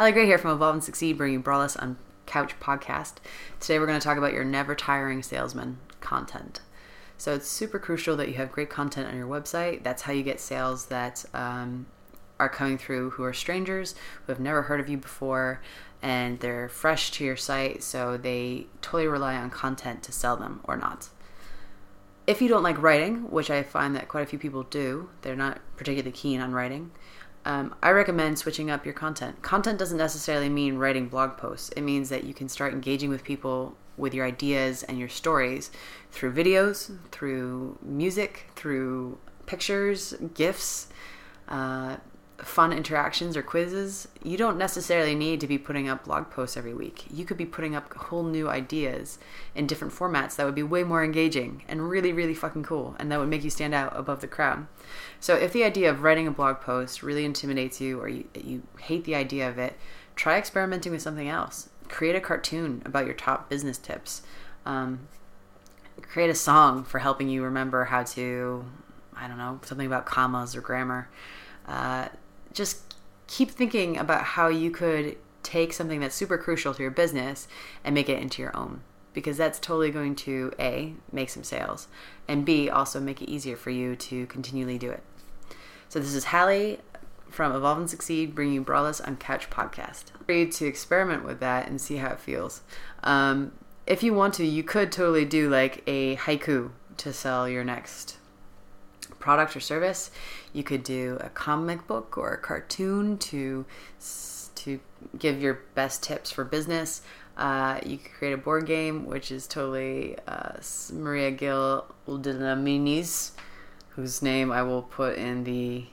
Hallie Gray here from Evolve and Succeed, bringing Brawless on Couch podcast. Today we're going to talk about your never tiring salesman content. So it's super crucial that you have great content on your website. That's how you get sales that um, are coming through who are strangers, who have never heard of you before, and they're fresh to your site, so they totally rely on content to sell them or not. If you don't like writing, which I find that quite a few people do, they're not particularly keen on writing um, I recommend switching up your content. Content doesn't necessarily mean writing blog posts, it means that you can start engaging with people with your ideas and your stories through videos, through music, through pictures, GIFs. Uh, fun interactions or quizzes, you don't necessarily need to be putting up blog posts every week. You could be putting up whole new ideas in different formats that would be way more engaging and really, really fucking cool, and that would make you stand out above the crowd. So, if the idea of writing a blog post really intimidates you or you, you hate the idea of it, try experimenting with something else. Create a cartoon about your top business tips. Um, create a song for helping you remember how to, I don't know, something about commas or grammar. Uh, just keep thinking about how you could take something that's super crucial to your business and make it into your own because that's totally going to a make some sales and b also make it easier for you to continually do it. So this is hallie from evolve and succeed bringing you brawless on couch podcast. Free to experiment with that and see how it feels. Um, if you want to you could totally do like a haiku to sell your next product or service. You could do a comic book or a cartoon to to give your best tips for business. Uh, you could create a board game, which is totally uh, Maria Gil Uldinaminis, whose name I will put in the